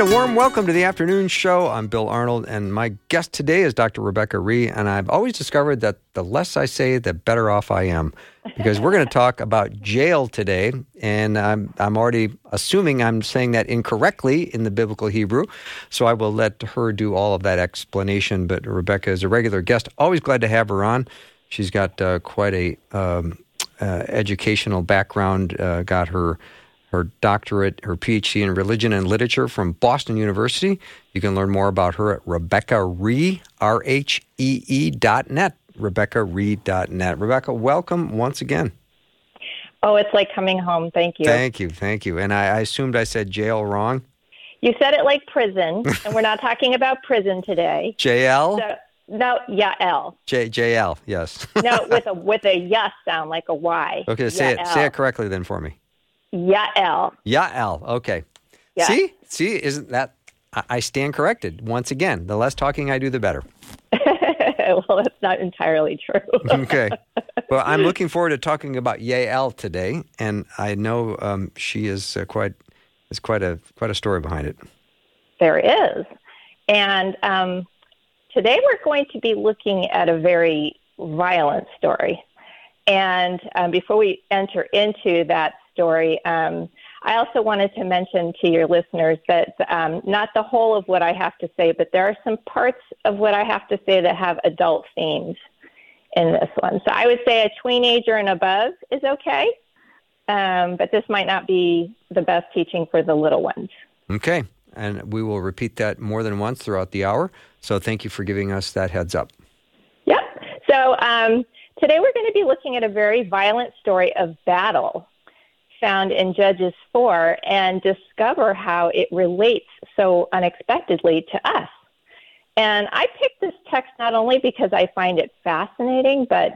And a warm welcome to the afternoon show. I'm Bill Arnold, and my guest today is Dr. Rebecca Rhee. And I've always discovered that the less I say, the better off I am, because we're going to talk about jail today. And I'm, I'm already assuming I'm saying that incorrectly in the biblical Hebrew. So I will let her do all of that explanation. But Rebecca is a regular guest. Always glad to have her on. She's got uh, quite a um, uh, educational background, uh, got her her doctorate, her PhD in religion and literature from Boston University. You can learn more about her at Rebecca Rhee, R H E E dot net, Rebecca Rhee dot net. Rebecca, welcome once again. Oh, it's like coming home. Thank you. Thank you. Thank you. And I, I assumed I said jail wrong. You said it like prison, and we're not talking about prison today. JL? So, no, yeah, L. J JL, yes. no, with a with a yes sound like a Y. Okay, say it say it correctly then for me. Yael. Yael. Okay. Yeah. See, see, isn't that? I I stand corrected once again. The less talking I do, the better. well, that's not entirely true. okay. Well, I'm looking forward to talking about Yael today, and I know um, she is uh, quite is quite a quite a story behind it. There is, and um, today we're going to be looking at a very violent story. And um, before we enter into that story. Um, I also wanted to mention to your listeners that um, not the whole of what I have to say, but there are some parts of what I have to say that have adult themes in this one. So I would say a teenager and above is okay, um, but this might not be the best teaching for the little ones. Okay. And we will repeat that more than once throughout the hour. So thank you for giving us that heads up. Yep. So um, today we're going to be looking at a very violent story of battle found in Judges 4 and discover how it relates so unexpectedly to us. And I picked this text not only because I find it fascinating, but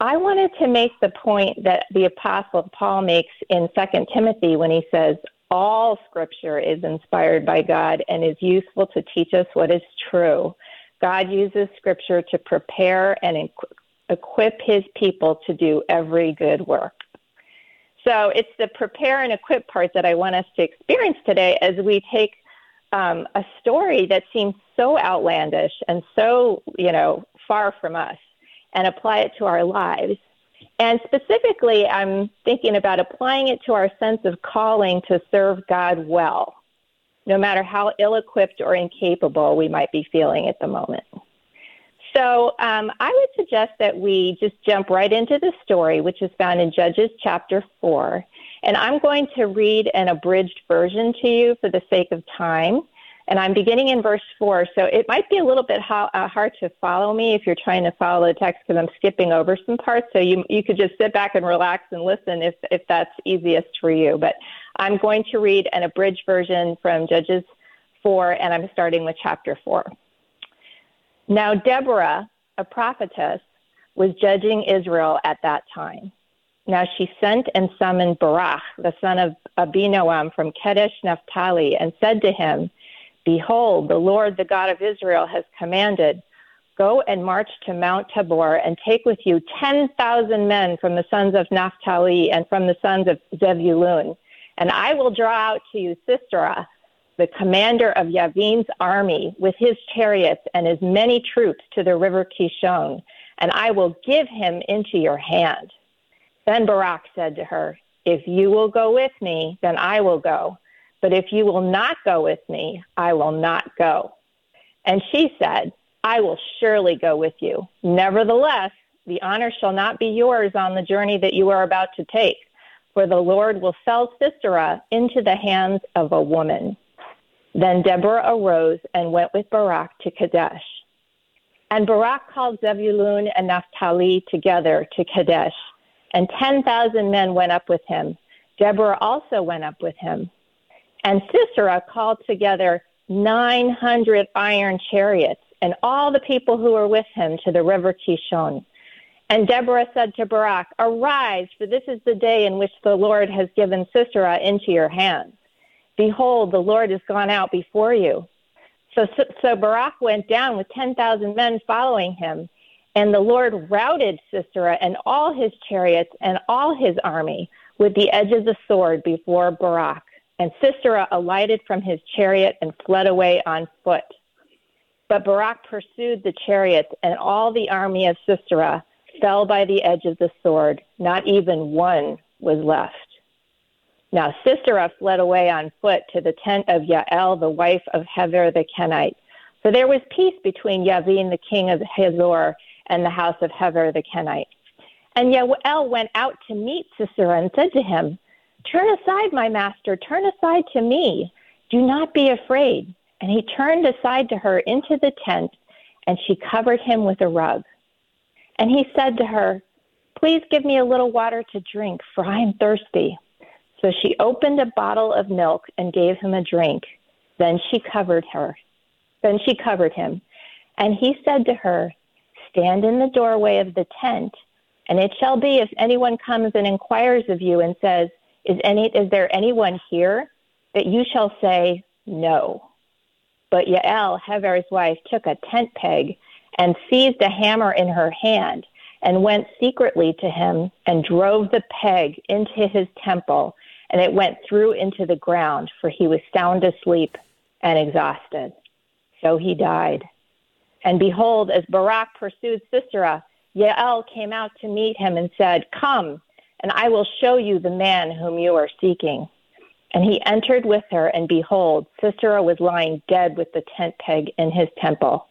I wanted to make the point that the Apostle Paul makes in 2 Timothy when he says, All scripture is inspired by God and is useful to teach us what is true. God uses scripture to prepare and equip his people to do every good work. So it's the prepare and equip part that I want us to experience today as we take um, a story that seems so outlandish and so, you know, far from us and apply it to our lives. And specifically, I'm thinking about applying it to our sense of calling to serve God well, no matter how ill equipped or incapable we might be feeling at the moment. So um, I would suggest that we just jump right into the story, which is found in Judges chapter 4. And I'm going to read an abridged version to you for the sake of time. And I'm beginning in verse 4. So it might be a little bit ho- uh, hard to follow me if you're trying to follow the text because I'm skipping over some parts. So you, you could just sit back and relax and listen if, if that's easiest for you. But I'm going to read an abridged version from Judges 4, and I'm starting with chapter 4. Now, Deborah, a prophetess, was judging Israel at that time. Now she sent and summoned Barak, the son of Abinoam from Kedesh Naphtali, and said to him, Behold, the Lord, the God of Israel, has commanded, Go and march to Mount Tabor and take with you 10,000 men from the sons of Naphtali and from the sons of Zebulun. And I will draw out to you Sisera, the commander of Yavin's army with his chariots and his many troops to the river Kishon, and I will give him into your hand. Then Barak said to her, If you will go with me, then I will go. But if you will not go with me, I will not go. And she said, I will surely go with you. Nevertheless, the honor shall not be yours on the journey that you are about to take, for the Lord will sell Sisera into the hands of a woman. Then Deborah arose and went with Barak to Kadesh. And Barak called Zebulun and Naphtali together to Kadesh, and 10,000 men went up with him. Deborah also went up with him. And Sisera called together 900 iron chariots and all the people who were with him to the river Kishon. And Deborah said to Barak, Arise, for this is the day in which the Lord has given Sisera into your hands. Behold, the Lord has gone out before you. So, so Barak went down with 10,000 men following him, and the Lord routed Sisera and all his chariots and all his army with the edge of the sword before Barak. And Sisera alighted from his chariot and fled away on foot. But Barak pursued the chariots, and all the army of Sisera fell by the edge of the sword. Not even one was left. Now Sisera fled away on foot to the tent of Yael, the wife of Heber the Kenite. For there was peace between Yavin, the king of Hazor, and the house of Heber the Kenite. And Yael went out to meet Sisera and said to him, Turn aside, my master, turn aside to me. Do not be afraid. And he turned aside to her into the tent, and she covered him with a rug. And he said to her, Please give me a little water to drink, for I am thirsty. So she opened a bottle of milk and gave him a drink. Then she covered her. Then she covered him. And he said to her, Stand in the doorway of the tent, and it shall be if anyone comes and inquires of you and says, Is any is there anyone here? that you shall say, No. But Yael, Heber's wife, took a tent peg and seized a hammer in her hand and went secretly to him and drove the peg into his temple and it went through into the ground, for he was sound asleep and exhausted. So he died. And behold, as Barak pursued Sisera, Yael came out to meet him and said, Come, and I will show you the man whom you are seeking. And he entered with her, and behold, Sisera was lying dead with the tent peg in his temple.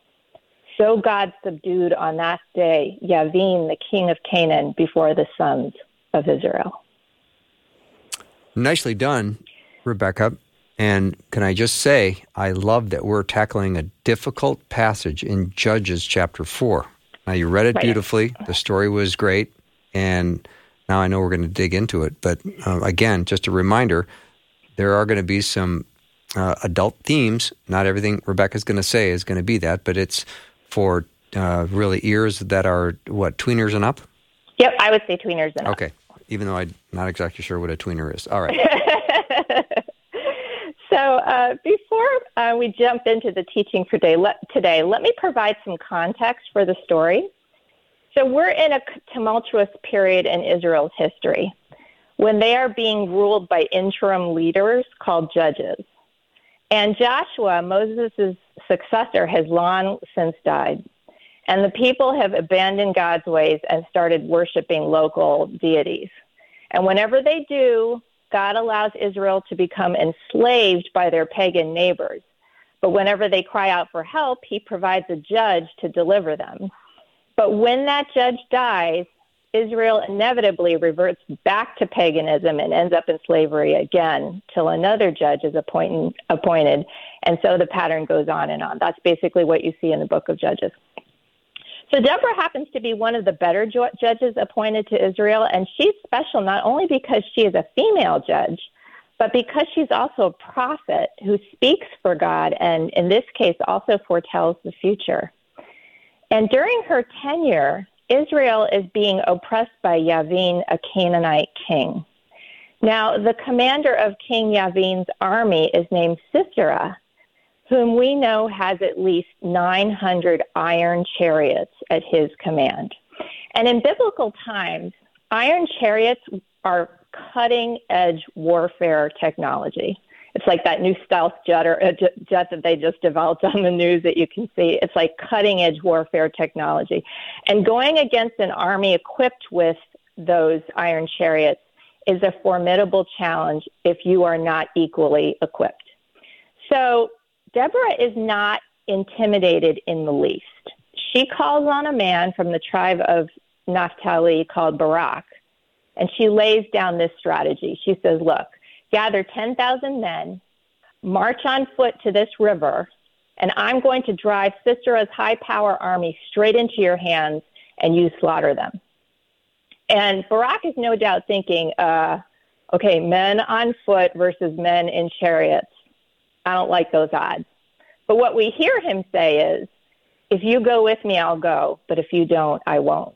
So God subdued on that day Yavin, the king of Canaan, before the sons of Israel. Nicely done, Rebecca. And can I just say, I love that we're tackling a difficult passage in Judges chapter 4. Now, you read it beautifully. The story was great. And now I know we're going to dig into it. But uh, again, just a reminder there are going to be some uh, adult themes. Not everything Rebecca's going to say is going to be that, but it's for uh, really ears that are, what, tweeners and up? Yep, I would say tweeners and okay. up. Okay even though I'm not exactly sure what a tweener is. All right. so uh, before uh, we jump into the teaching for day, let, today, let me provide some context for the story. So we're in a tumultuous period in Israel's history when they are being ruled by interim leaders called judges. And Joshua, Moses' successor, has long since died. And the people have abandoned God's ways and started worshiping local deities. And whenever they do, God allows Israel to become enslaved by their pagan neighbors. But whenever they cry out for help, he provides a judge to deliver them. But when that judge dies, Israel inevitably reverts back to paganism and ends up in slavery again till another judge is appointed, appointed. And so the pattern goes on and on. That's basically what you see in the book of Judges. So Deborah happens to be one of the better judges appointed to Israel, and she's special not only because she is a female judge, but because she's also a prophet who speaks for God and, in this case, also foretells the future. And during her tenure, Israel is being oppressed by Yavin, a Canaanite king. Now, the commander of King Yavin's army is named Sisera, whom we know has at least 900 iron chariots at his command. And in biblical times, iron chariots are cutting edge warfare technology. It's like that new stealth jet, or, uh, jet that they just developed on the news that you can see. It's like cutting edge warfare technology. And going against an army equipped with those iron chariots is a formidable challenge if you are not equally equipped. So Deborah is not intimidated in the least. She calls on a man from the tribe of Naphtali called Barak, and she lays down this strategy. She says, Look, gather 10,000 men, march on foot to this river, and I'm going to drive Sisera's high power army straight into your hands, and you slaughter them. And Barak is no doubt thinking, uh, okay, men on foot versus men in chariots. I don't like those odds. But what we hear him say is, if you go with me, I'll go, but if you don't, I won't.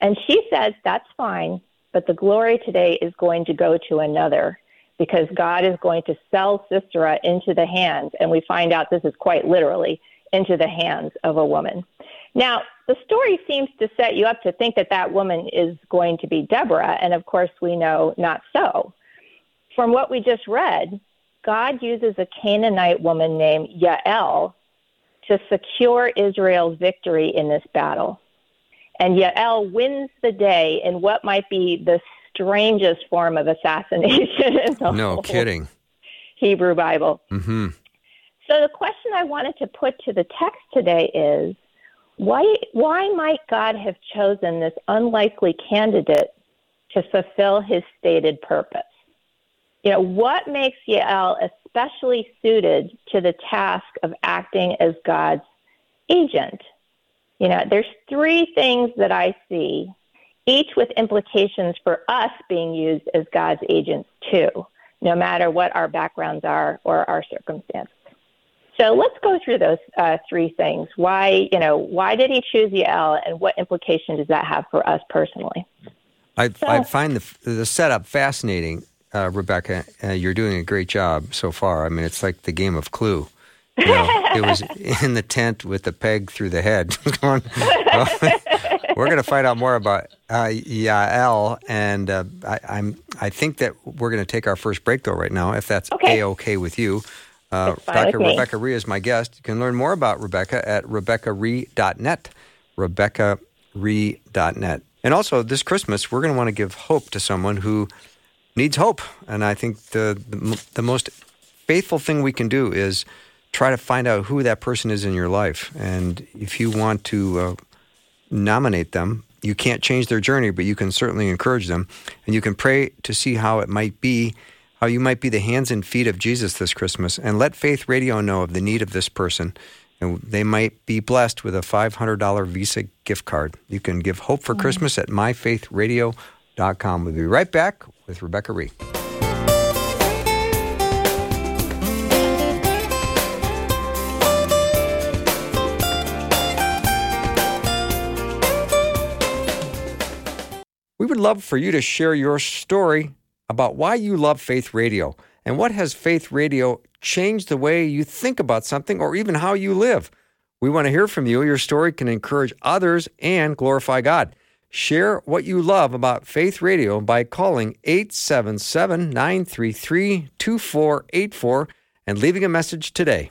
And she says, that's fine, but the glory today is going to go to another because God is going to sell Sisera into the hands, and we find out this is quite literally into the hands of a woman. Now, the story seems to set you up to think that that woman is going to be Deborah, and of course, we know not so. From what we just read, God uses a Canaanite woman named Yael to secure Israel's victory in this battle. And Yael wins the day in what might be the strangest form of assassination in the no kidding Hebrew Bible. Mm-hmm. So the question I wanted to put to the text today is why why might God have chosen this unlikely candidate to fulfill his stated purpose? You know, what makes Yael especially suited to the task of acting as God's agent? You know, there's three things that I see, each with implications for us being used as God's agents too, no matter what our backgrounds are or our circumstances. So let's go through those uh, three things. Why, you know, why did he choose Yael, and what implication does that have for us personally? I, so, I find the the setup fascinating, uh, Rebecca. Uh, you're doing a great job so far. I mean, it's like the game of Clue. You know, it was in the tent with the peg through the head. we're going to find out more about uh, Yael, and uh, I, am I think that we're going to take our first break though right now, if that's okay. a okay with you. Uh, Dr. Rebecca Rhee is my guest. You can learn more about Rebecca at RebeccaRhee.net. RebeccaRhee.net. And also, this Christmas, we're going to want to give hope to someone who needs hope. And I think the, the, the most faithful thing we can do is try to find out who that person is in your life. And if you want to uh, nominate them, you can't change their journey, but you can certainly encourage them. And you can pray to see how it might be how you might be the hands and feet of Jesus this Christmas and let Faith Radio know of the need of this person. And they might be blessed with a $500 Visa gift card. You can give hope for mm-hmm. Christmas at myfaithradio.com. We'll be right back with Rebecca Rhee. We would love for you to share your story about why you love Faith Radio and what has Faith Radio changed the way you think about something or even how you live. We want to hear from you. Your story can encourage others and glorify God. Share what you love about Faith Radio by calling 877 933 2484 and leaving a message today.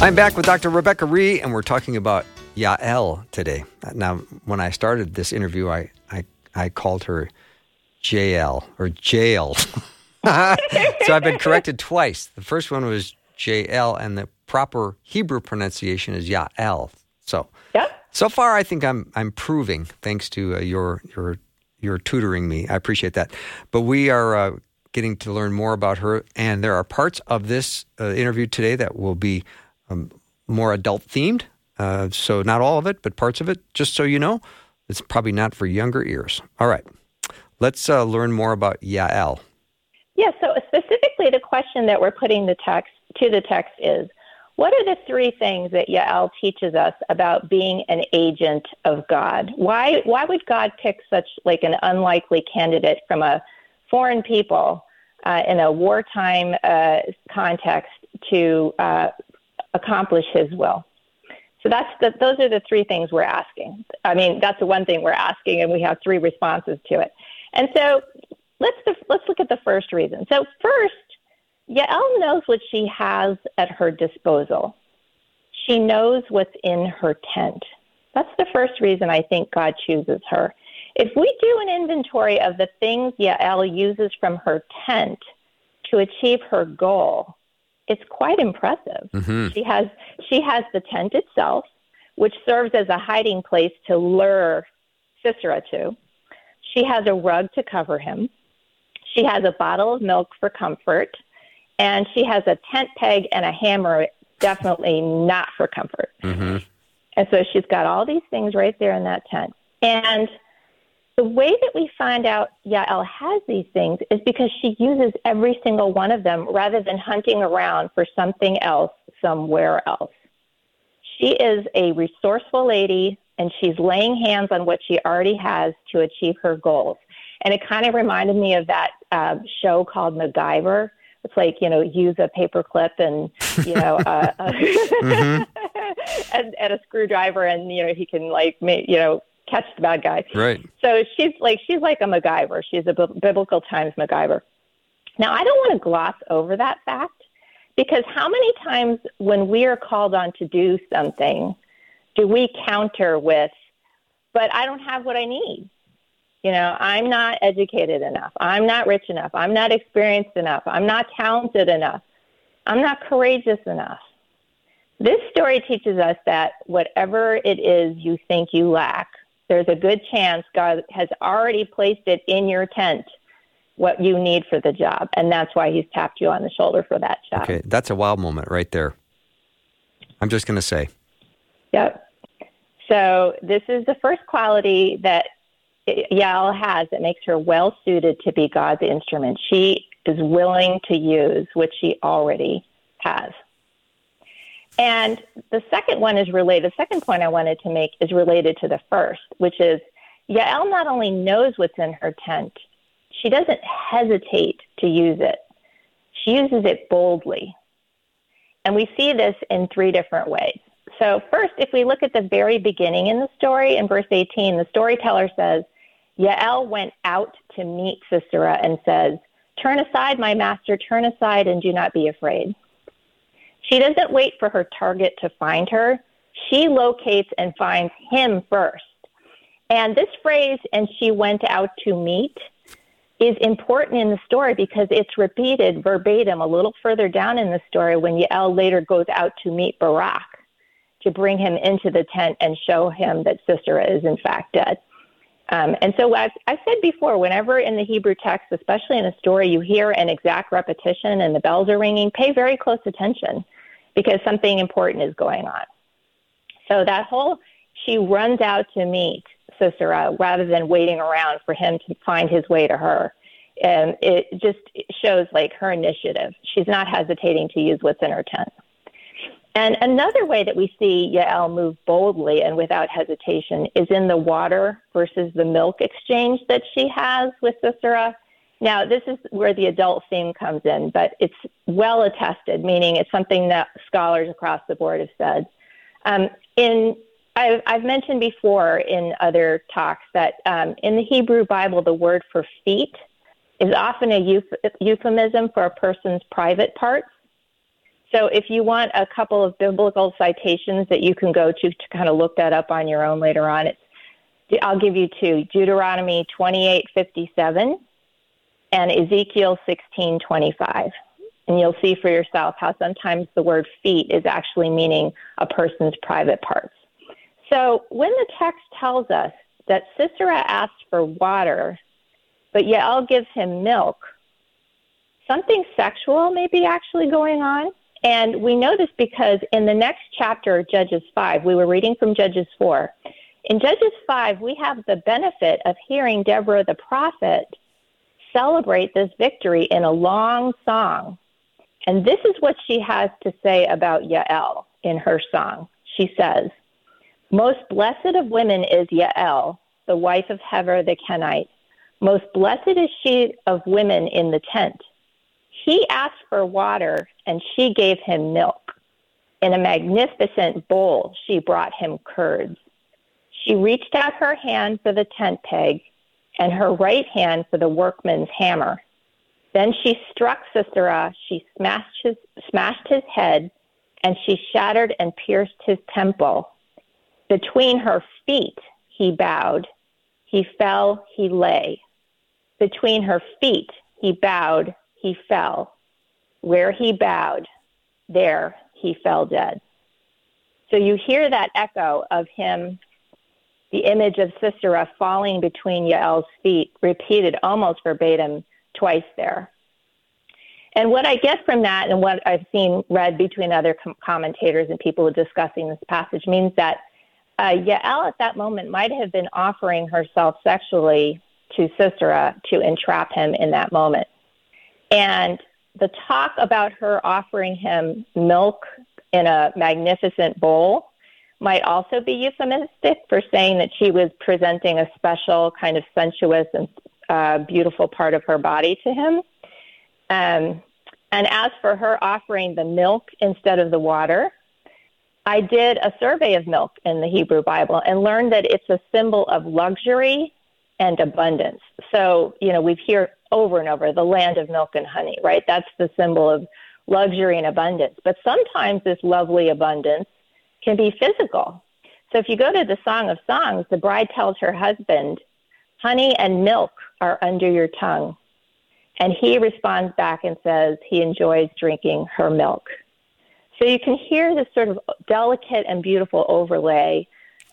I'm back with Dr. Rebecca Rhee, and we're talking about Yael today. Now, when I started this interview, I, I, I called her JL or Jail. so I've been corrected twice. The first one was JL, and the proper Hebrew pronunciation is Yael. So, yep. so far, I think I'm I'm proving thanks to uh, your your your tutoring me. I appreciate that. But we are uh, getting to learn more about her, and there are parts of this uh, interview today that will be um, more adult themed. Uh, so not all of it, but parts of it. Just so you know, it's probably not for younger ears. All right, let's uh, learn more about Yael. Yeah. So specifically, the question that we're putting the text to the text is, what are the three things that Yael teaches us about being an agent of God? Why why would God pick such like an unlikely candidate from a foreign people uh, in a wartime uh, context to uh, accomplish His will. So that's the, those are the three things we're asking. I mean, that's the one thing we're asking, and we have three responses to it. And so let's let's look at the first reason. So first, Yael knows what she has at her disposal. She knows what's in her tent. That's the first reason I think God chooses her. If we do an inventory of the things Yael uses from her tent to achieve her goal, it's quite impressive. Mm-hmm. She has she has the tent itself, which serves as a hiding place to lure Sisera to. She has a rug to cover him. She has a bottle of milk for comfort, and she has a tent peg and a hammer, definitely not for comfort. Mm-hmm. And so she's got all these things right there in that tent. And the way that we find out Yael has these things is because she uses every single one of them rather than hunting around for something else somewhere else. She is a resourceful lady and she's laying hands on what she already has to achieve her goals. And it kind of reminded me of that uh, show called MacGyver. It's like, you know, use a paperclip and, you know, uh, mm-hmm. and, and a screwdriver and, you know, he can like, make, you know, catch the bad guy. Right. So she's like she's like a MacGyver. She's a b- biblical times MacGyver. Now I don't want to gloss over that fact because how many times when we are called on to do something do we counter with, but I don't have what I need. You know, I'm not educated enough. I'm not rich enough. I'm not experienced enough. I'm not talented enough. I'm not courageous enough. This story teaches us that whatever it is you think you lack, there's a good chance God has already placed it in your tent what you need for the job. And that's why he's tapped you on the shoulder for that job. Okay, that's a wow moment right there. I'm just going to say. Yep. So this is the first quality that Yael has that makes her well suited to be God's instrument. She is willing to use what she already has. And the second one is related, the second point I wanted to make is related to the first, which is Yael not only knows what's in her tent, she doesn't hesitate to use it. She uses it boldly. And we see this in three different ways. So, first, if we look at the very beginning in the story, in verse 18, the storyteller says, Yael went out to meet Sisera and says, Turn aside, my master, turn aside and do not be afraid. She doesn't wait for her target to find her. She locates and finds him first. And this phrase, and she went out to meet, is important in the story because it's repeated verbatim a little further down in the story when Yael later goes out to meet Barak to bring him into the tent and show him that Sisera is in fact dead. Um, and so I've, I've said before, whenever in the Hebrew text, especially in a story, you hear an exact repetition and the bells are ringing, pay very close attention because something important is going on. So that whole, she runs out to meet Sisera rather than waiting around for him to find his way to her. And it just shows like her initiative. She's not hesitating to use what's in her tent. And another way that we see Yael move boldly and without hesitation is in the water versus the milk exchange that she has with Sisera. Now, this is where the adult theme comes in, but it's well attested, meaning it's something that scholars across the board have said. Um, in I've, I've, mentioned before in other talks that um, in the Hebrew Bible, the word for feet is often a euphemism for a person's private parts. So if you want a couple of biblical citations that you can go to to kind of look that up on your own later on, it's I'll give you two: Deuteronomy twenty-eight fifty-seven and Ezekiel sixteen twenty-five. And you'll see for yourself how sometimes the word feet is actually meaning a person's private parts. So when the text tells us that Sisera asked for water, but Yael gives him milk, something sexual may be actually going on. And we know this because in the next chapter, Judges 5, we were reading from Judges 4. In Judges 5, we have the benefit of hearing Deborah the prophet celebrate this victory in a long song. And this is what she has to say about Yael in her song. She says, Most blessed of women is Yael, the wife of Heber the Kenite. Most blessed is she of women in the tent. He asked for water, and she gave him milk. In a magnificent bowl, she brought him curds. She reached out her hand for the tent peg and her right hand for the workman's hammer. Then she struck Sisera. She smashed his, smashed his head, and she shattered and pierced his temple. Between her feet, he bowed. He fell, he lay. Between her feet, he bowed, he fell. Where he bowed, there he fell dead. So you hear that echo of him, the image of Sisera falling between Yael's feet, repeated almost verbatim twice there. And what I get from that, and what I've seen read between other com- commentators and people discussing this passage, means that uh, Yael at that moment might have been offering herself sexually to Sisera to entrap him in that moment. And the talk about her offering him milk in a magnificent bowl might also be euphemistic for saying that she was presenting a special kind of sensuous and uh, beautiful part of her body to him. Um, and as for her offering the milk instead of the water, I did a survey of milk in the Hebrew Bible and learned that it's a symbol of luxury and abundance. So, you know, we've heard over and over the land of milk and honey, right? That's the symbol of luxury and abundance. But sometimes this lovely abundance can be physical. So if you go to the Song of Songs, the bride tells her husband, Honey and milk are under your tongue. And he responds back and says he enjoys drinking her milk. So you can hear this sort of delicate and beautiful overlay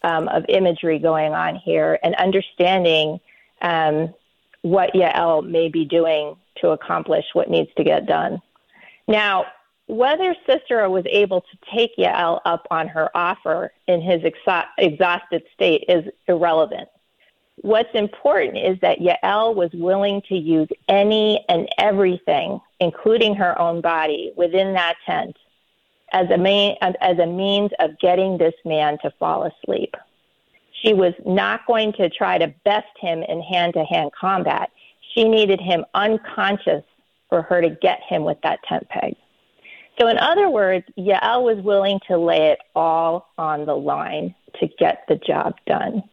um, of imagery going on here and understanding um, what Yael may be doing to accomplish what needs to get done. Now, whether Sisera was able to take Yael up on her offer in his exhausted state is irrelevant. What's important is that Yael was willing to use any and everything, including her own body, within that tent as a, as a means of getting this man to fall asleep. She was not going to try to best him in hand to hand combat. She needed him unconscious for her to get him with that tent peg. So, in other words, Yael was willing to lay it all on the line to get the job done.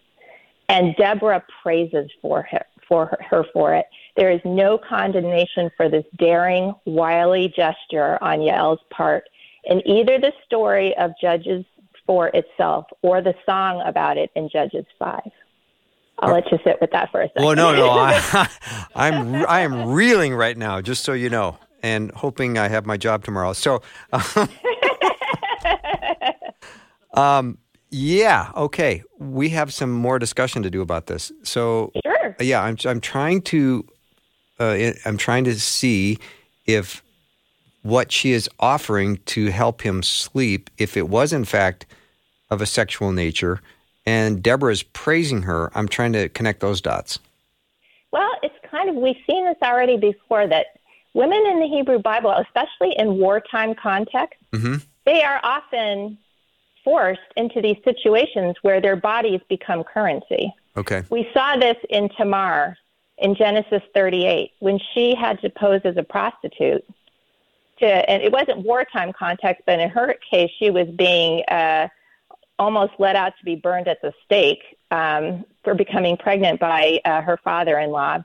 And Deborah praises for her, for her, her for it. There is no condemnation for this daring, wily gesture on Yael's part in either the story of Judges 4 itself or the song about it in Judges 5. I'll let you sit with that for a second. Well, no, no, I, I'm I am reeling right now, just so you know, and hoping I have my job tomorrow. So, um, um, yeah, okay, we have some more discussion to do about this. So, sure, yeah, I'm I'm trying to uh, I'm trying to see if what she is offering to help him sleep, if it was in fact of a sexual nature, and Deborah is praising her, I'm trying to connect those dots. Well, it's kind of, we've seen this already before that women in the Hebrew Bible, especially in wartime context, mm-hmm. they are often forced into these situations where their bodies become currency. Okay. We saw this in Tamar in Genesis 38 when she had to pose as a prostitute to, and it wasn't wartime context, but in her case, she was being uh, almost let out to be burned at the stake um, for becoming pregnant by uh, her father-in-law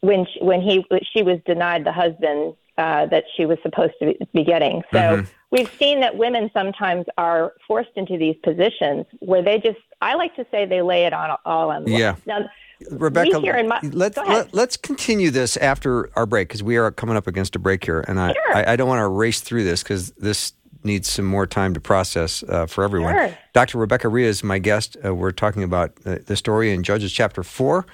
when she, when he she was denied the husband uh, that she was supposed to be getting. So mm-hmm. we've seen that women sometimes are forced into these positions where they just I like to say they lay it on all on. Yeah. Now, Rebecca, my, let's let, us continue this after our break because we are coming up against a break here, and I sure. I, I, don't want to race through this because this needs some more time to process uh, for everyone. Sure. Dr. Rebecca Rhee is my guest. Uh, we're talking about uh, the story in Judges chapter four,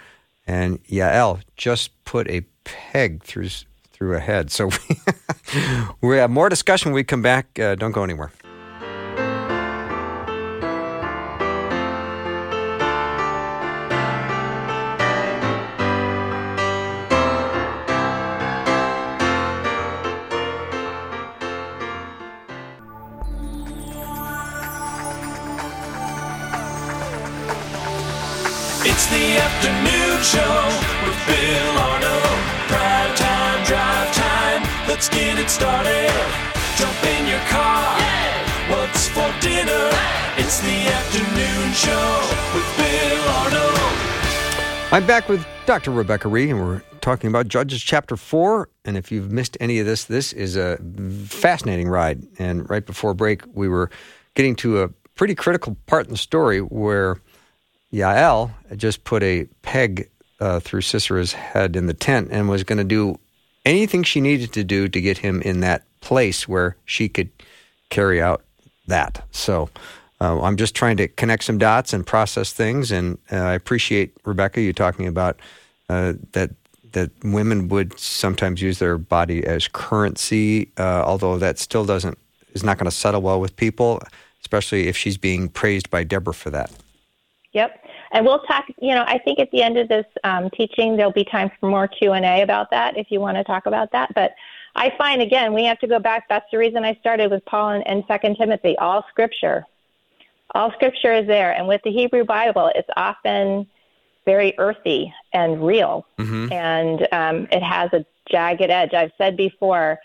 and Yael just put a peg through through a head. So we have more discussion when we come back. Uh, don't go anywhere. Bill Arnold. Prime time, drive time. Let's get it started. Jump in your car. Yeah. What's for dinner? Hey. It's the afternoon show with Bill Arnold. I'm back with Dr. Rebecca Rhee, and we're talking about Judges chapter 4. And if you've missed any of this, this is a fascinating ride. And right before break, we were getting to a pretty critical part in the story where Yael just put a peg uh, through Sisera's head in the tent and was going to do anything she needed to do to get him in that place where she could carry out that. So uh, I'm just trying to connect some dots and process things. And uh, I appreciate Rebecca you talking about uh, that that women would sometimes use their body as currency, uh, although that still doesn't is not going to settle well with people, especially if she's being praised by Deborah for that. Yep. And we'll talk, you know, I think at the end of this um, teaching, there'll be time for more Q&A about that if you want to talk about that. But I find, again, we have to go back. That's the reason I started with Paul and, and 2 Timothy, all scripture. All scripture is there. And with the Hebrew Bible, it's often very earthy and real. Mm-hmm. And um, it has a jagged edge. I've said before,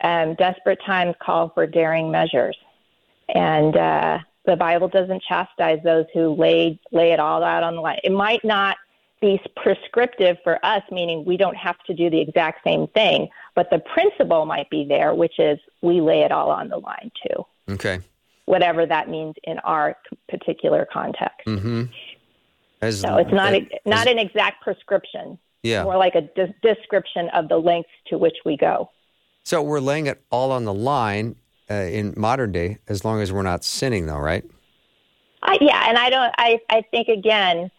um, desperate times call for daring measures. And uh, the Bible doesn't chastise those who lay lay it all out on the line. It might not be prescriptive for us, meaning we don't have to do the exact same thing, but the principle might be there, which is we lay it all on the line too. Okay. Whatever that means in our particular context. Mm-hmm. As, So it's not as- a, not an exact prescription. yeah. More like a de- description of the lengths to which we go. So we're laying it all on the line uh, in modern day, as long as we're not sinning, though, right? Yeah, and I don't. I I think again,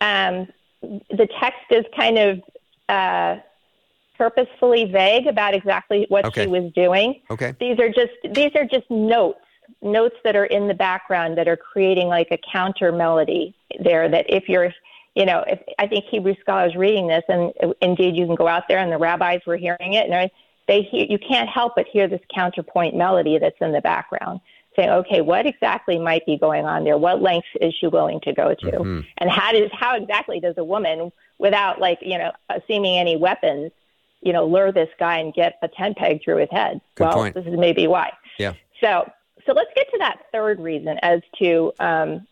um, the text is kind of uh, purposefully vague about exactly what Okay. she was doing. Okay. These are just these are just notes, notes that are in the background that are creating like a counter melody there. That if you're, you know, if I think Hebrew scholars reading this, and indeed you can go out there and the rabbis were hearing it, and they hear you can't help but hear this counterpoint melody that's in the background saying, okay, what exactly might be going on there? What lengths is she willing to go to? Mhm. And how does how exactly does a woman, without like you know seeming any weapons, you know, lure this guy and get a tent peg through his head? Good well, point. this is maybe why. Yeah. So so let's get to that third reason as to um,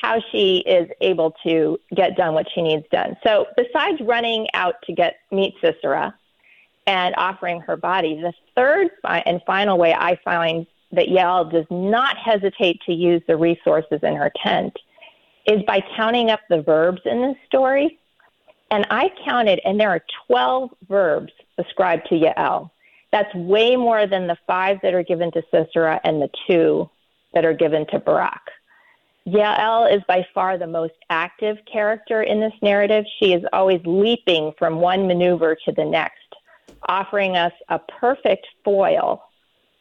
how she is able to get done what she needs done. So besides running out to get meet Sisera and offering her body, the third and final way I find that Yael does not hesitate to use the resources in her tent is by counting up the verbs in this story. And I counted, and there are 12 verbs ascribed to Yael. That's way more than the five that are given to Sisera and the two that are given to Barak. Yael is by far the most active character in this narrative. She is always leaping from one maneuver to the next, offering us a perfect foil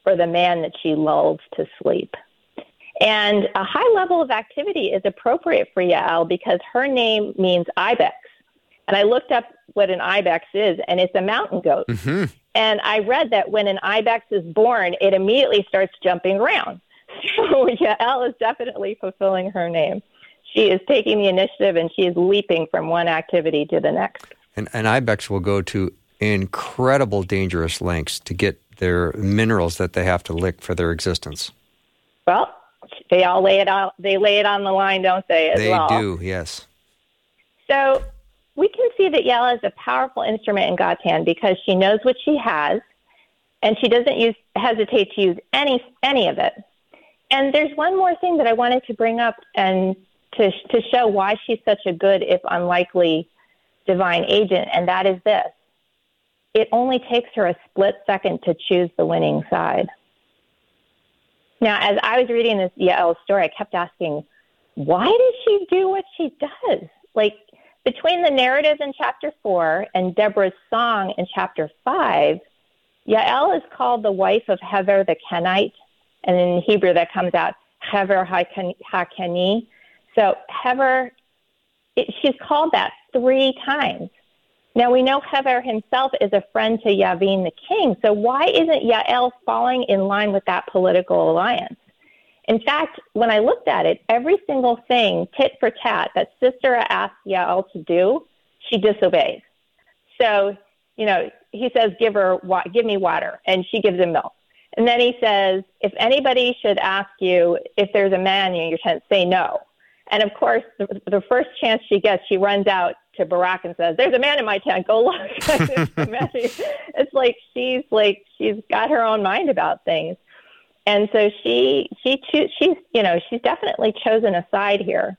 for the man that she lulls to sleep. And a high level of activity is appropriate for Yael because her name means ibex. And I looked up what an ibex is, and it's a mountain goat. hmm And I read that when an ibex is born, it immediately starts jumping around. So Yael is definitely fulfilling her name. She is taking the initiative and she is leaping from one activity to the next. And, and ibex will go to incredible dangerous lengths to get their minerals that they have to lick for their existence. Well, they all lay it out. They lay it on the line, don't they? As they well. do, yes. So we can see that Yael is a powerful instrument in God's hand because she knows what she has, and she doesn't use hesitate to use any any of it. And there's one more thing that I wanted to bring up and to to show why she's such a good, if unlikely, divine agent, and that is this: it only takes her a split second to choose the winning side. Now, as I was reading this Yael story, I kept asking, why does she do what she does? Like between the narrative in chapter four and Deborah's song in chapter five, Yael is called the wife of Hever the Kenite, and in Hebrew that comes out Hever HaKeni. So Hever, it, she's called that three times. Now we know Hever himself is a friend to Yavin the king, so why isn't Yael falling in line with that political alliance? In fact, when I looked at it, every single thing, tit for tat, that Sisera asked Yael to do, she disobeys. So, you know, he says, "Give her, wa- give me water," and she gives him milk. And then he says, "If anybody should ask you if there's a man in your tent, say no." And of course, the, the first chance she gets, she runs out to Barak and says, "There's a man in my tent. Go look." it's like she's like she's got her own mind about things and so she she she's you know she's definitely chosen a side here.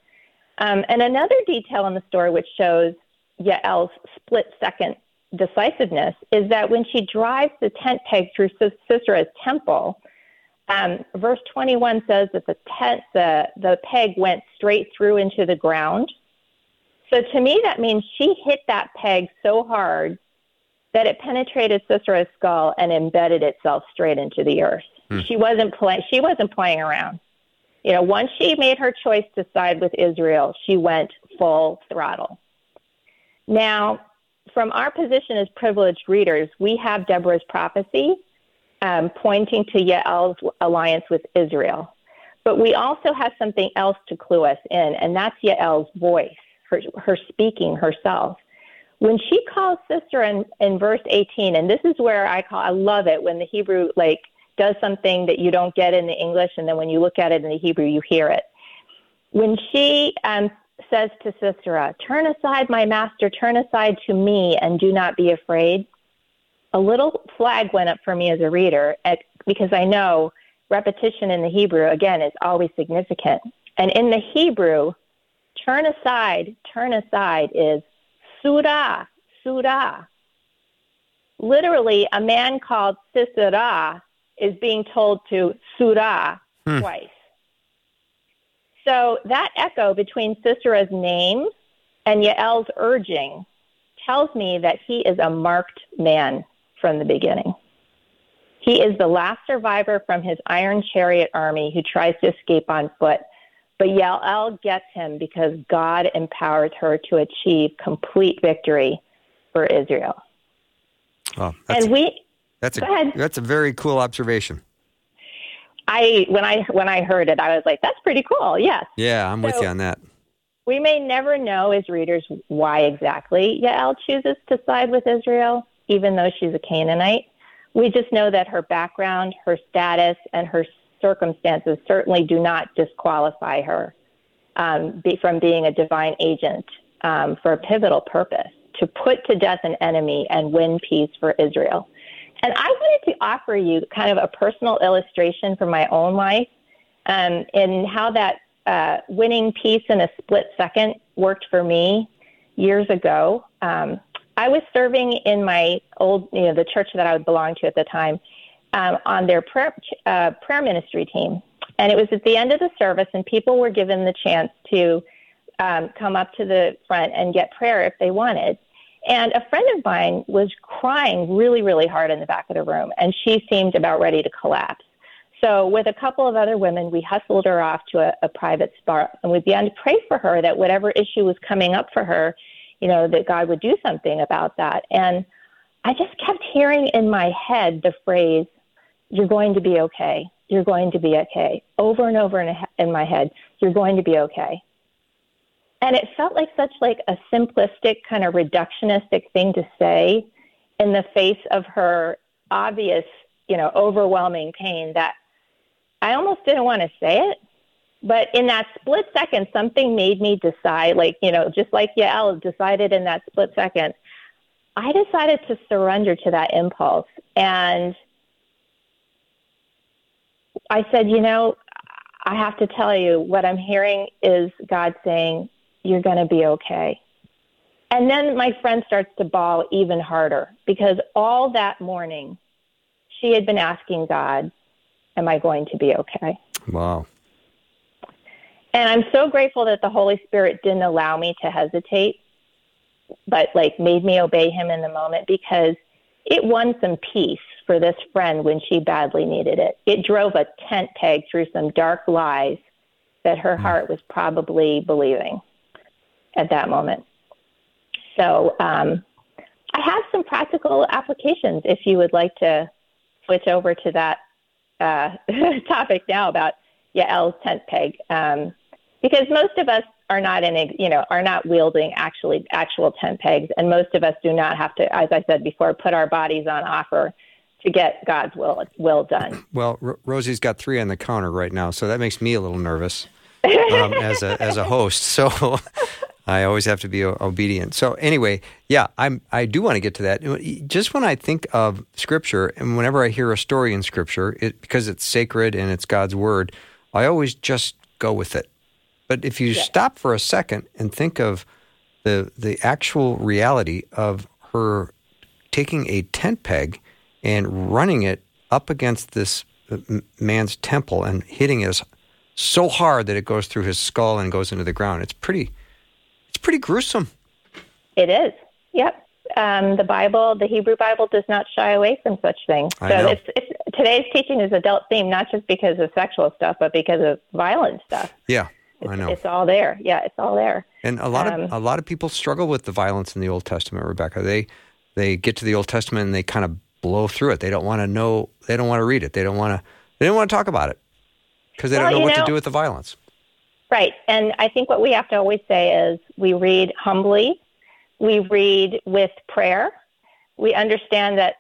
Um, and another detail in the story which shows Yael's split second decisiveness is that when she drives the tent peg through Sis- Sisera's temple, um, verse 21 says that the tent the the peg went straight through into the ground. So to me, that means she hit that peg so hard that it penetrated Sisera's skull and embedded itself straight into the earth. Hmm. She wasn't playing. She wasn't playing around. You know, once she made her choice to side with Israel, she went full throttle. Now, from our position as privileged readers, we have Deborah's prophecy um, pointing to Yael's alliance with Israel. But we also have something else to clue us in, and that's Yael's voice, her, her speaking herself. When she calls Sisera in, in verse 18, and this is where I call, I love it when the Hebrew like does something that you don't get in the English, and then when you look at it in the Hebrew, you hear it. When she um, says to Sisera, Turn aside, my master, turn aside to me, and do not be afraid, a little flag went up for me as a reader at, because I know repetition in the Hebrew, again, is always significant. And in the Hebrew, turn aside, turn aside is surah, surah. Literally, a man called Sisera is being told to surah Hmm. twice. So that echo between Sisera's name and Yael's urging tells me that he is a marked man from the beginning. He is the last survivor from his iron chariot army who tries to escape on foot. But Yael gets him because God empowers her to achieve complete victory for Israel. Oh, that's, and we that's, a, that's a very cool observation. I when I when I heard it, I was like, "That's pretty cool." Yes, Yeah, I'm with you on that. we may never know as readers why exactly Yael chooses to side with Israel, even though she's a Canaanite. We just know that her background, her status, and her circumstances certainly do not disqualify her um, be, from being a divine agent um, for a pivotal purpose to put to death an enemy and win peace for Israel. And I wanted to offer you kind of a personal illustration from my own life um, and how that uh, winning peace in a split second worked for me years ago. Um, I was serving in my old, you know, the church that I would belong to at the time um, on their prayer, uh, prayer ministry team. And it was at the end of the service, and people were given the chance to um, come up to the front and get prayer if they wanted. And a friend of mine was crying really, really hard in the back of the room, and she seemed about ready to collapse. So, with a couple of other women, we hustled her off to a, a private spot, and we began to pray for her that whatever issue was coming up for her, you know, that God would do something about that. And I just kept hearing in my head the phrase, "You're going to be okay. You're going to be okay," over and over in, in my head. You're going to be okay. And it felt like such like a simplistic kind of reductionistic thing to say in the face of her obvious, you know, overwhelming pain that I almost didn't want to say it. But in that split second, something made me decide, like, you know, just like Yael decided in that split second, I decided to surrender to that impulse. And I said, you know, I have to tell you, what I'm hearing is God saying, you're going to be okay. And then my friend starts to bawl even harder because all that morning she had been asking God, Am I going to be okay? Wow. And I'm so grateful that the Holy Spirit didn't allow me to hesitate, but like made me obey him in the moment because it won some peace for this friend when she badly needed it. It drove a tent peg through some dark lies that her heart was probably believing at that moment. So um, I have some practical applications if you would like to switch over to that uh, topic now about Yael's tent peg, um, because most of us are not in, you know, are not wielding actually actual tent pegs, and most of us do not have to, as I said before, put our bodies on offer to get God's will will done. Well, R- Rosie's got three on the counter right now, so that makes me a little nervous um, as a as a host. So I always have to be o- obedient. So anyway, yeah, I'm I do want to get to that. Just when I think of Scripture, and whenever I hear a story in Scripture, it, because it's sacred and it's God's word, I always just go with it. But if you Yeah. stop for a second and think of the the actual reality of her taking a tent peg and running it up against this uh, man's temple and hitting it so hard that it goes through his skull and goes into the ground. It's pretty, it's pretty gruesome. It is. Yep. Um, the Bible, the Hebrew Bible, does not shy away from such things. So. It's, it's, today's teaching is adult theme, not just because of sexual stuff, but because of violent stuff. Yeah, It's, I know. It's all there. Yeah, it's all there. And a lot of Um, a lot of people struggle with the violence in the Old Testament, Rebecca. They they get to the Old Testament and they kind of blow through it. They don't want to know. They don't want to read it. They don't want to. They don't want to talk about it because they Well, don't know what to do with the violence. Right. And I think what we have to always say is we read humbly, we read with prayer. We understand that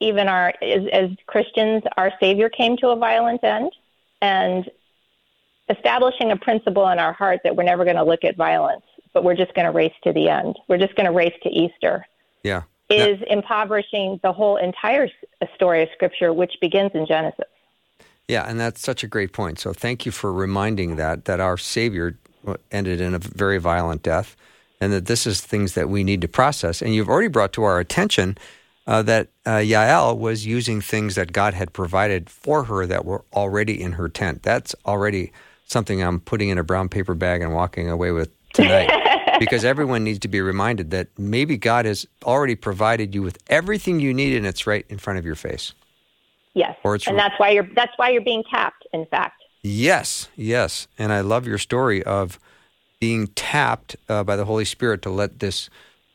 even our as, as Christians, our Savior came to a violent end, and establishing a principle in our heart that we're never going to look at violence, but we're just going to race to the end. We're just going to race to Easter. Yeah. Is impoverishing the whole entire story of Scripture, which begins in Genesis. Yeah, and that's such a great point. So thank you for reminding that that our Savior ended in a very violent death, and that this is things that we need to process. And you've already brought to our attention uh, that uh, Yael was using things that God had provided for her that were already in her tent. That's already something I'm putting in a brown paper bag and walking away with tonight. because everyone needs to be reminded that maybe God has already provided you with everything you need and it's right in front of your face. Yes, Or it's and that's why you're that's why you're being tapped. In fact. Yes, yes. And I love your story of being tapped uh, by the Holy Spirit to let this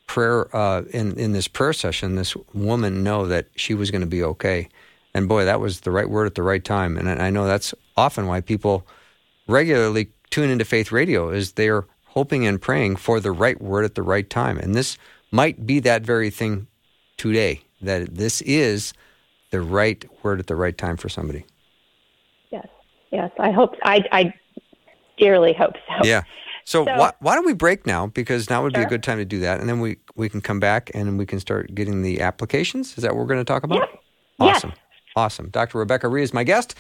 prayer, uh, in, in this prayer session, this woman know that she was going to be okay. And boy, that was the right word at the right time. And I I know that's often why people regularly tune into faith radio is they're hoping and praying for the right word at the right time. And this might be that very thing today, that this is the right word at the right time for somebody. Yes, yes. I hope. I, I dearly hope so. Yeah. So, So- why, why don't we break now? Because now would be a good time to do that, and then we we can come back and we can start getting the applications. Is that what we're going to talk about? Yep. Yes. Awesome. Awesome. Dr. Rebecca Rhee is my guest.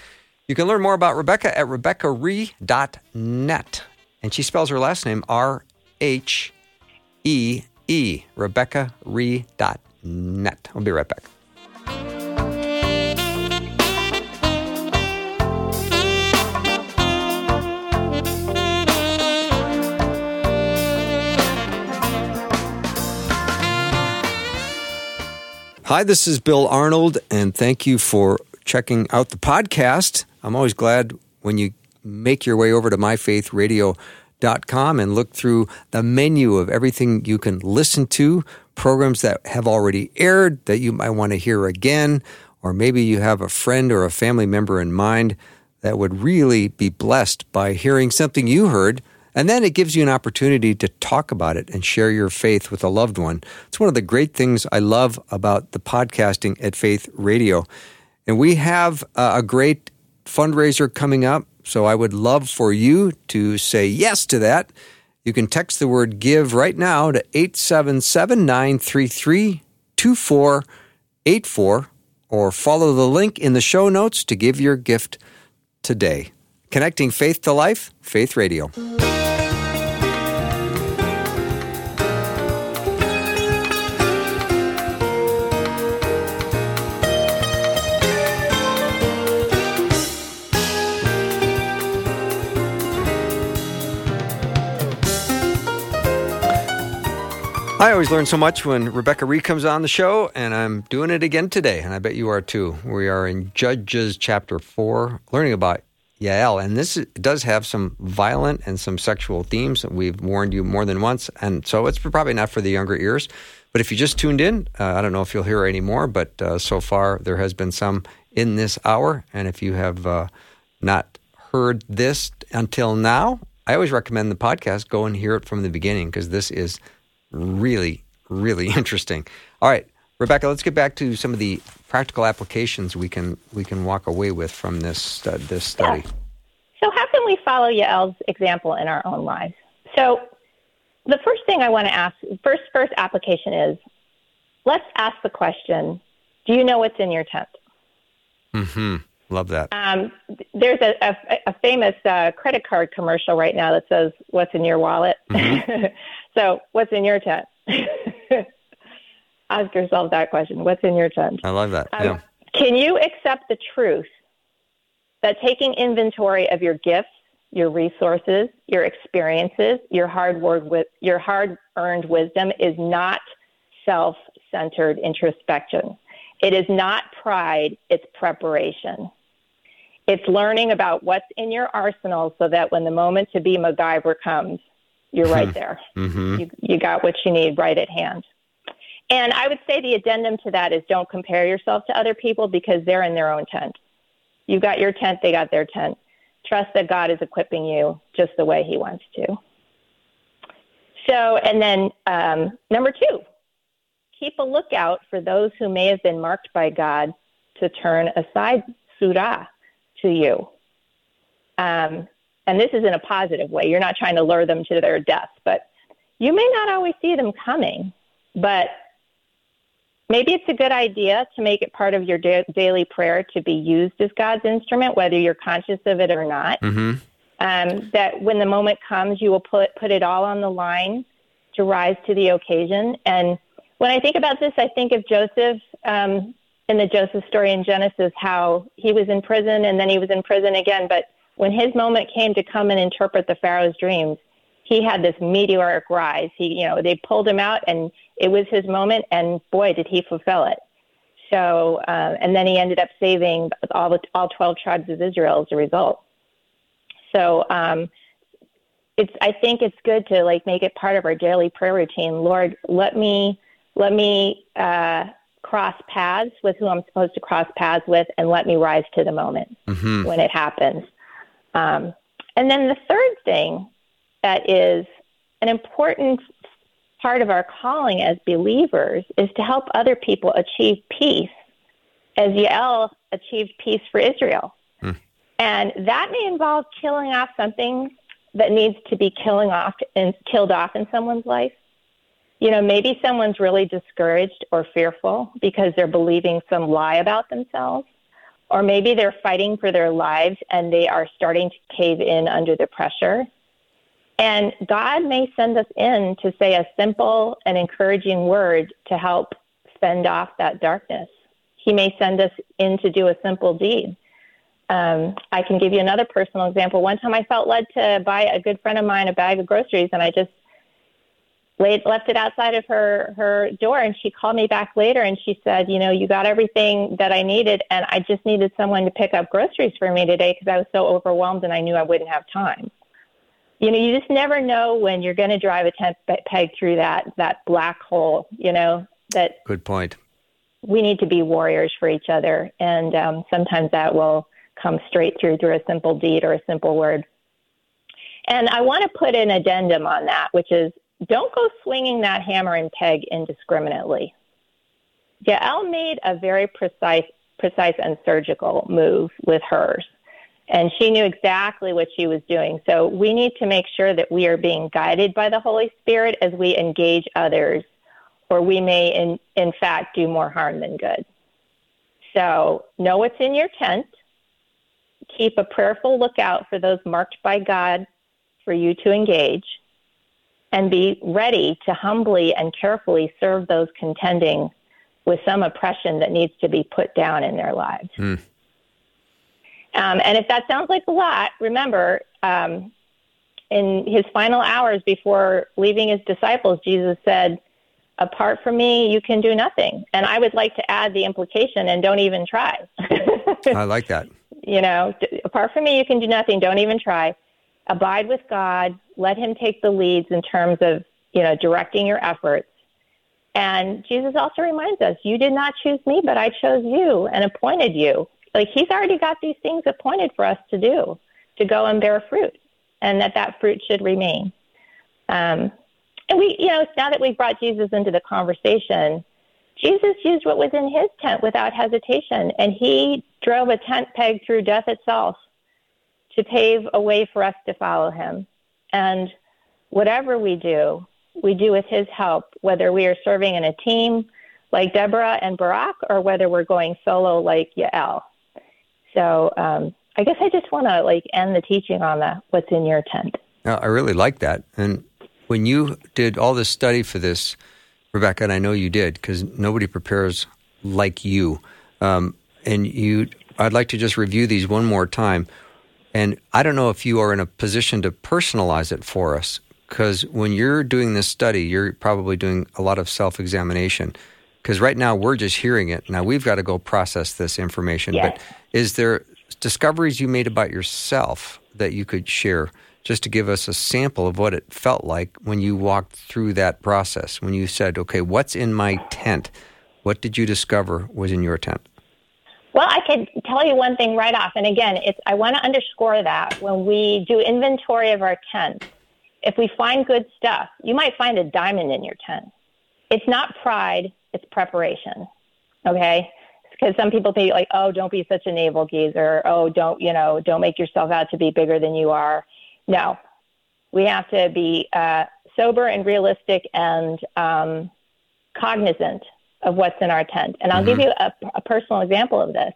You can learn more about Rebecca at RebeccaRhee.net. And she spells her last name R H E E. RebeccaRhee.net. I'll be right back. Hi, this is Bill Arnold, and thank you for checking out the podcast. I'm always glad when you make your way over to myfaithradio.com and look through the menu of everything you can listen to, programs that have already aired that you might want to hear again, or maybe you have a friend or a family member in mind that would really be blessed by hearing something you heard and then it gives you an opportunity to talk about it and share your faith with a loved one. It's one of the great things I love about the podcasting at Faith Radio. And we have a great fundraiser coming up. So I would love for you to say yes to that. You can text the word give right now to 877 933 2484 or follow the link in the show notes to give your gift today. Connecting faith to life, Faith Radio. I always learn so much when Rebecca Rhee comes on the show, and I'm doing it again today, and I bet you are too. We are in Judges chapter 4, learning about Yael, and this does have some violent and some sexual themes we've warned you more than once, and so it's probably not for the younger ears. But if you just tuned in, uh, I don't know if you'll hear any more, but uh, so far there has been some in this hour, and if you have uh, not heard this until now, I always recommend the podcast. Go and hear it from the beginning because this is really, really interesting. All right, Rebecca, let's get back to some of the practical applications we can we can walk away with from this stu- this study. So, how can we follow Yael's example in our own lives? So, the first thing I want to ask, first first application is, let's ask the question: Do you know what's in your tent? Hmm. Love that. Um, there's a, a, a famous uh, credit card commercial right now that says, "What's in your wallet?" so, what's in your tent? Ask yourself that question: What's in your tent? I love that. Um, yeah. Can you accept the truth that taking inventory of your gifts your resources, your experiences, your hard work with your hard earned wisdom is not self centered introspection. It is not pride, it's preparation. It's learning about what's in your arsenal so that when the moment to be MacGyver comes, you're right there. Mm-hmm. You, you got what you need right at hand. And I would say the addendum to that is don't compare yourself to other people because they're in their own tent. You've got your tent, they got their tent. Trust that God is equipping you just the way He wants to. So, and then um, number two, keep a lookout for those who may have been marked by God to turn aside surah to you. Um, and this is in a positive way. You're not trying to lure them to their death, but you may not always see them coming. But maybe it's a good idea to make it part of your da- daily prayer to be used as God's instrument, whether you're conscious of it or not. Mm-hmm. Um, that when the moment comes, you will put put it all on the line to rise to the occasion. And when I think about this, I think of Joseph um, in the Joseph story in Genesis, how he was in prison and then he was in prison again. But when his moment came to come and interpret the Pharaoh's dreams, he had this meteoric rise. He, you know, they pulled him out, and it was his moment. And boy, did he fulfill it! So, uh, and then he ended up saving all the all twelve tribes of Israel as a result. So, um, it's I think it's good to like make it part of our daily prayer routine. Lord, let me let me uh, cross paths with who I'm supposed to cross paths with, and let me rise to the moment Mm-hmm. when it happens. Um, and then the third thing that is an important part of our calling as believers is to help other people achieve peace, as Yael achieved peace for Israel. Hmm. And that may involve killing off something that needs to be killing off and killed off in someone's life. You know, maybe someone's really discouraged or fearful because they're believing some lie about themselves or maybe they're fighting for their lives and they are starting to cave in under the pressure. And God may send us in to say a simple and encouraging word to help fend off that darkness. He may send us in to do a simple deed. Um, I can give you another personal example. One time I felt led to buy a good friend of mine a bag of groceries, and I just laid, left it outside of her her door and she called me back later and she said you know you got everything that i needed and i just needed someone to pick up groceries for me today because i was so overwhelmed and i knew i wouldn't have time you know you just never know when you're going to drive a tent peg through that that black hole you know that Good point. we need to be warriors for each other and um, sometimes that will come straight through through a simple deed or a simple word and i want to put an addendum on that which is don't go swinging that hammer and peg indiscriminately. Yael made a very precise, precise and surgical move with hers, and she knew exactly what she was doing. So we need to make sure that we are being guided by the Holy Spirit as we engage others, or we may, in, in fact, do more harm than good. So know what's in your tent. Keep a prayerful lookout for those marked by God for you to engage and be ready to humbly and carefully serve those contending with some oppression that needs to be put down in their lives. Hmm. Um, and if that sounds like a lot, remember, um, in his final hours before leaving his disciples, Jesus said, Apart from me, you can do nothing. And I would like to add the implication and don't even try. I like that. you know, apart from me, you can do nothing. Don't even try. Abide with God. Let Him take the leads in terms of, you know, directing your efforts. And Jesus also reminds us, you did not choose me, but I chose you and appointed you. Like He's already got these things appointed for us to do, to go and bear fruit, and that that fruit should remain. Um, and we, you know, now that we've brought Jesus into the conversation, Jesus used what was in his tent without hesitation, and he drove a tent peg through death itself to pave a way for us to follow him. And whatever we do, we do with his help, whether we are serving in a team like Deborah and Barak or whether we're going solo like Yael. So um, I guess I just want to like end the teaching on the what's in your tent. No, I really like that. And when you did all this study for this, Rebecca, and I know you did because nobody prepares like you. Um, and you, I'd like to just review these one more time. And I don't know if you are in a position to personalize it for us, because when you're doing this study, you're probably doing a lot of self examination. Because right now we're just hearing it. Now we've got to go process this information. Yes. But is there discoveries you made about yourself that you could share just to give us a sample of what it felt like when you walked through that process? When you said, okay, what's in my tent? What did you discover was in your tent? Well, I could tell you one thing right off. And again, it's, I want to underscore that when we do inventory of our tent, if we find good stuff, you might find a diamond in your tent. It's not pride, it's preparation. Okay? Because some people think like, oh, don't be such a navel gazer. Oh, don't, you know, don't make yourself out to be bigger than you are. No. We have to be uh, sober and realistic and um, cognizant of what's in our tent. And I'll give you a, a personal example of this.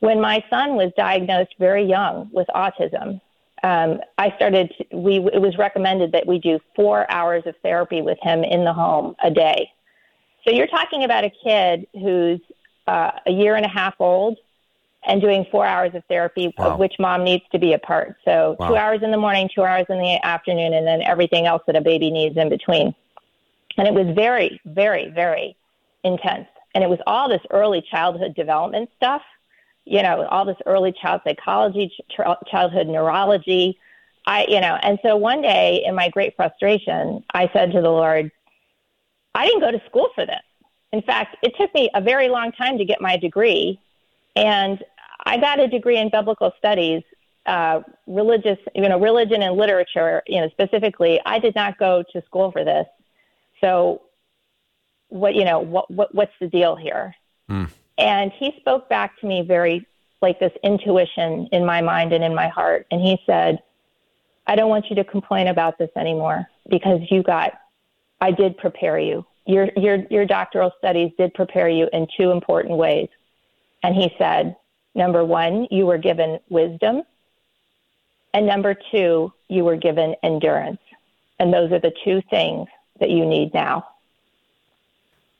When my son was diagnosed very young with autism, um, I started. We it was recommended that we do four hours of therapy with him in the home a day. So you're talking about a kid who's uh, a year and a half old and doing four hours of therapy, Wow. of which mom needs to be a part. So Wow. two hours in the morning, two hours in the afternoon, and then everything else that a baby needs in between. And it was very, very, very intense. And it was all this early childhood development stuff, you know, all this early child psychology, ch- childhood neurology. I, you know, and so one day in my great frustration, I said to the Lord, I didn't go to school for this. In fact, it took me a very long time to get my degree. And I got a degree in biblical studies, uh, religious, you know, religion and literature, you know, specifically. I did not go to school for this. So what, you know, what, what what's the deal here? Hmm. And he spoke back to me very like this intuition in my mind and in my heart. And he said, I don't want you to complain about this anymore because you got, I did prepare you. Your, your, your doctoral studies did prepare you in two important ways. And he said, number one, you were given wisdom. And number two, you were given endurance. And those are the two things that you need now.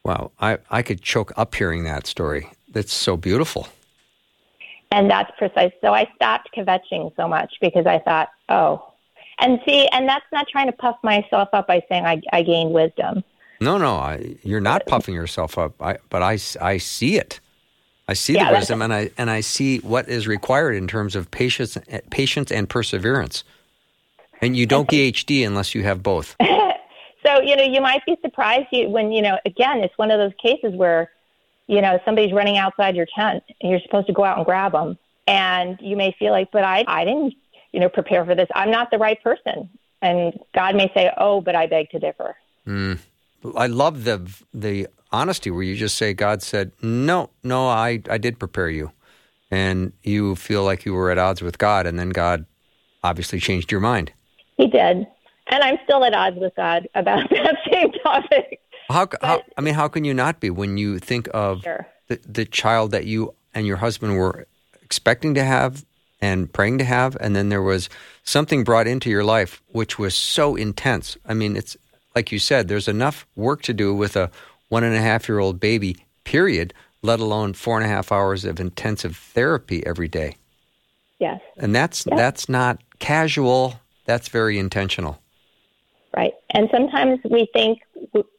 Wow, I, I could choke up hearing that story. That's so beautiful. And that's precise. So I stopped kvetching so much because I thought, oh, and see, and that's not trying to puff myself up by saying I, I gained wisdom. No, no, I, you're not puffing yourself up, I, but I, I see it. I see Yeah, the wisdom, and I and I see what is required in terms of patience, patience and perseverance. And you don't PhD unless you have both. So, you know, you might be surprised you, when, you know, again, it's one of those cases where, you know, somebody's running outside your tent and you're supposed to go out and grab them. And you may feel like, but I, I didn't, you know, prepare for this. I'm not the right person. And God may say, oh, but I beg to differ. Mm. I love the the honesty where you just say, God said, no, no, I, I did prepare you. And you feel like you were at odds with God, and then God obviously changed your mind. He did. And I'm still at odds with God about that same topic. How, c- how I mean, how can you not be when you think of Sure. the, the child that you and your husband were expecting to have and praying to have, and then there was something brought into your life which was so intense. I mean, it's like you said, there's enough work to do with a one and a half year old baby, period, let alone four and a half hours of intensive therapy every day. Yes. And that's that's not casual, that's very intentional. Right. And sometimes we think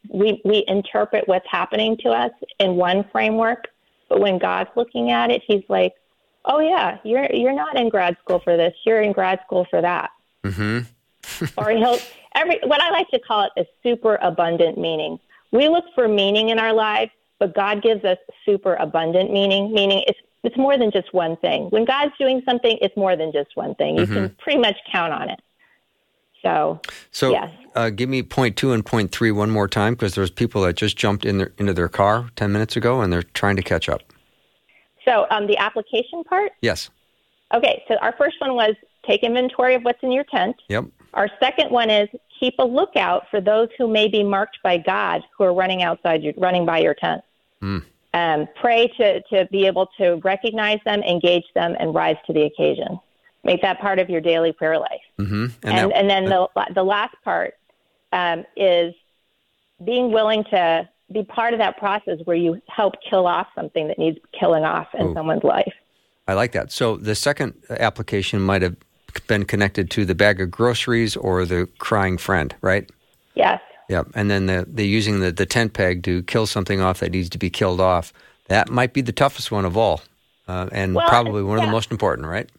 we, we interpret what's happening to us in one framework, but when God's looking at it, he's like, oh, yeah, you're, you're not in grad school for this. You're in grad school for that. hmm or he'll, every, what I like to call it is super abundant meaning. We look for meaning in our lives, but God gives us super abundant meaning, meaning it's, it's more than just one thing. When God's doing something, it's more than just one thing. You can pretty much count on it. So, So, Yes. uh, give me point two and point three one more time because there's people that just jumped in their, into their car 10 minutes ago and they're trying to catch up. so um, the application part. Yes. Okay, so our first one was take inventory of what's in your tent. Yep. Our second one is keep a lookout for those who may be marked by God who are running outside your, running by your tent. Hmm. Um, pray to, to be able to recognize them, engage them, and rise to the occasion. Make that part of your daily prayer life. hmm And, that- and, then the, the last part um, is being willing to be part of that process where you help kill off something that needs killing off in Ooh. someone's life. I like that. So the second application might have been connected to the bag of groceries or the crying friend, right? Yes. Yep. And then the, the using the, the tent peg to kill something off that needs to be killed off. That might be the toughest one of all, uh, and Well, probably one of the most important, right?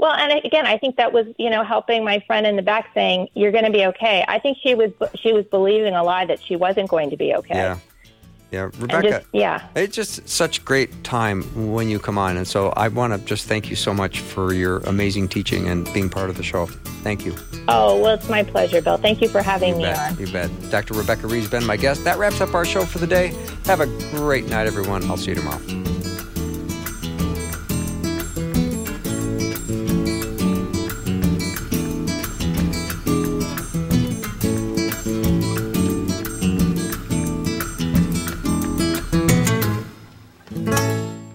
Well, and again, I think that was you know helping my friend in the back saying you're going to be okay. I think she was she was believing a lie that she wasn't going to be okay. Yeah. Yeah. Rebecca, just yeah. it's just such great time when you come on. And so I want to just thank you so much for your amazing teaching and being part of the show. Thank you. Oh well, it's my pleasure, Bill. Thank you for having You me bet. on. You bet. Dr. Rebecca Rhee's been my guest. That wraps up our show for the day. Have a great night, everyone. I'll see you tomorrow.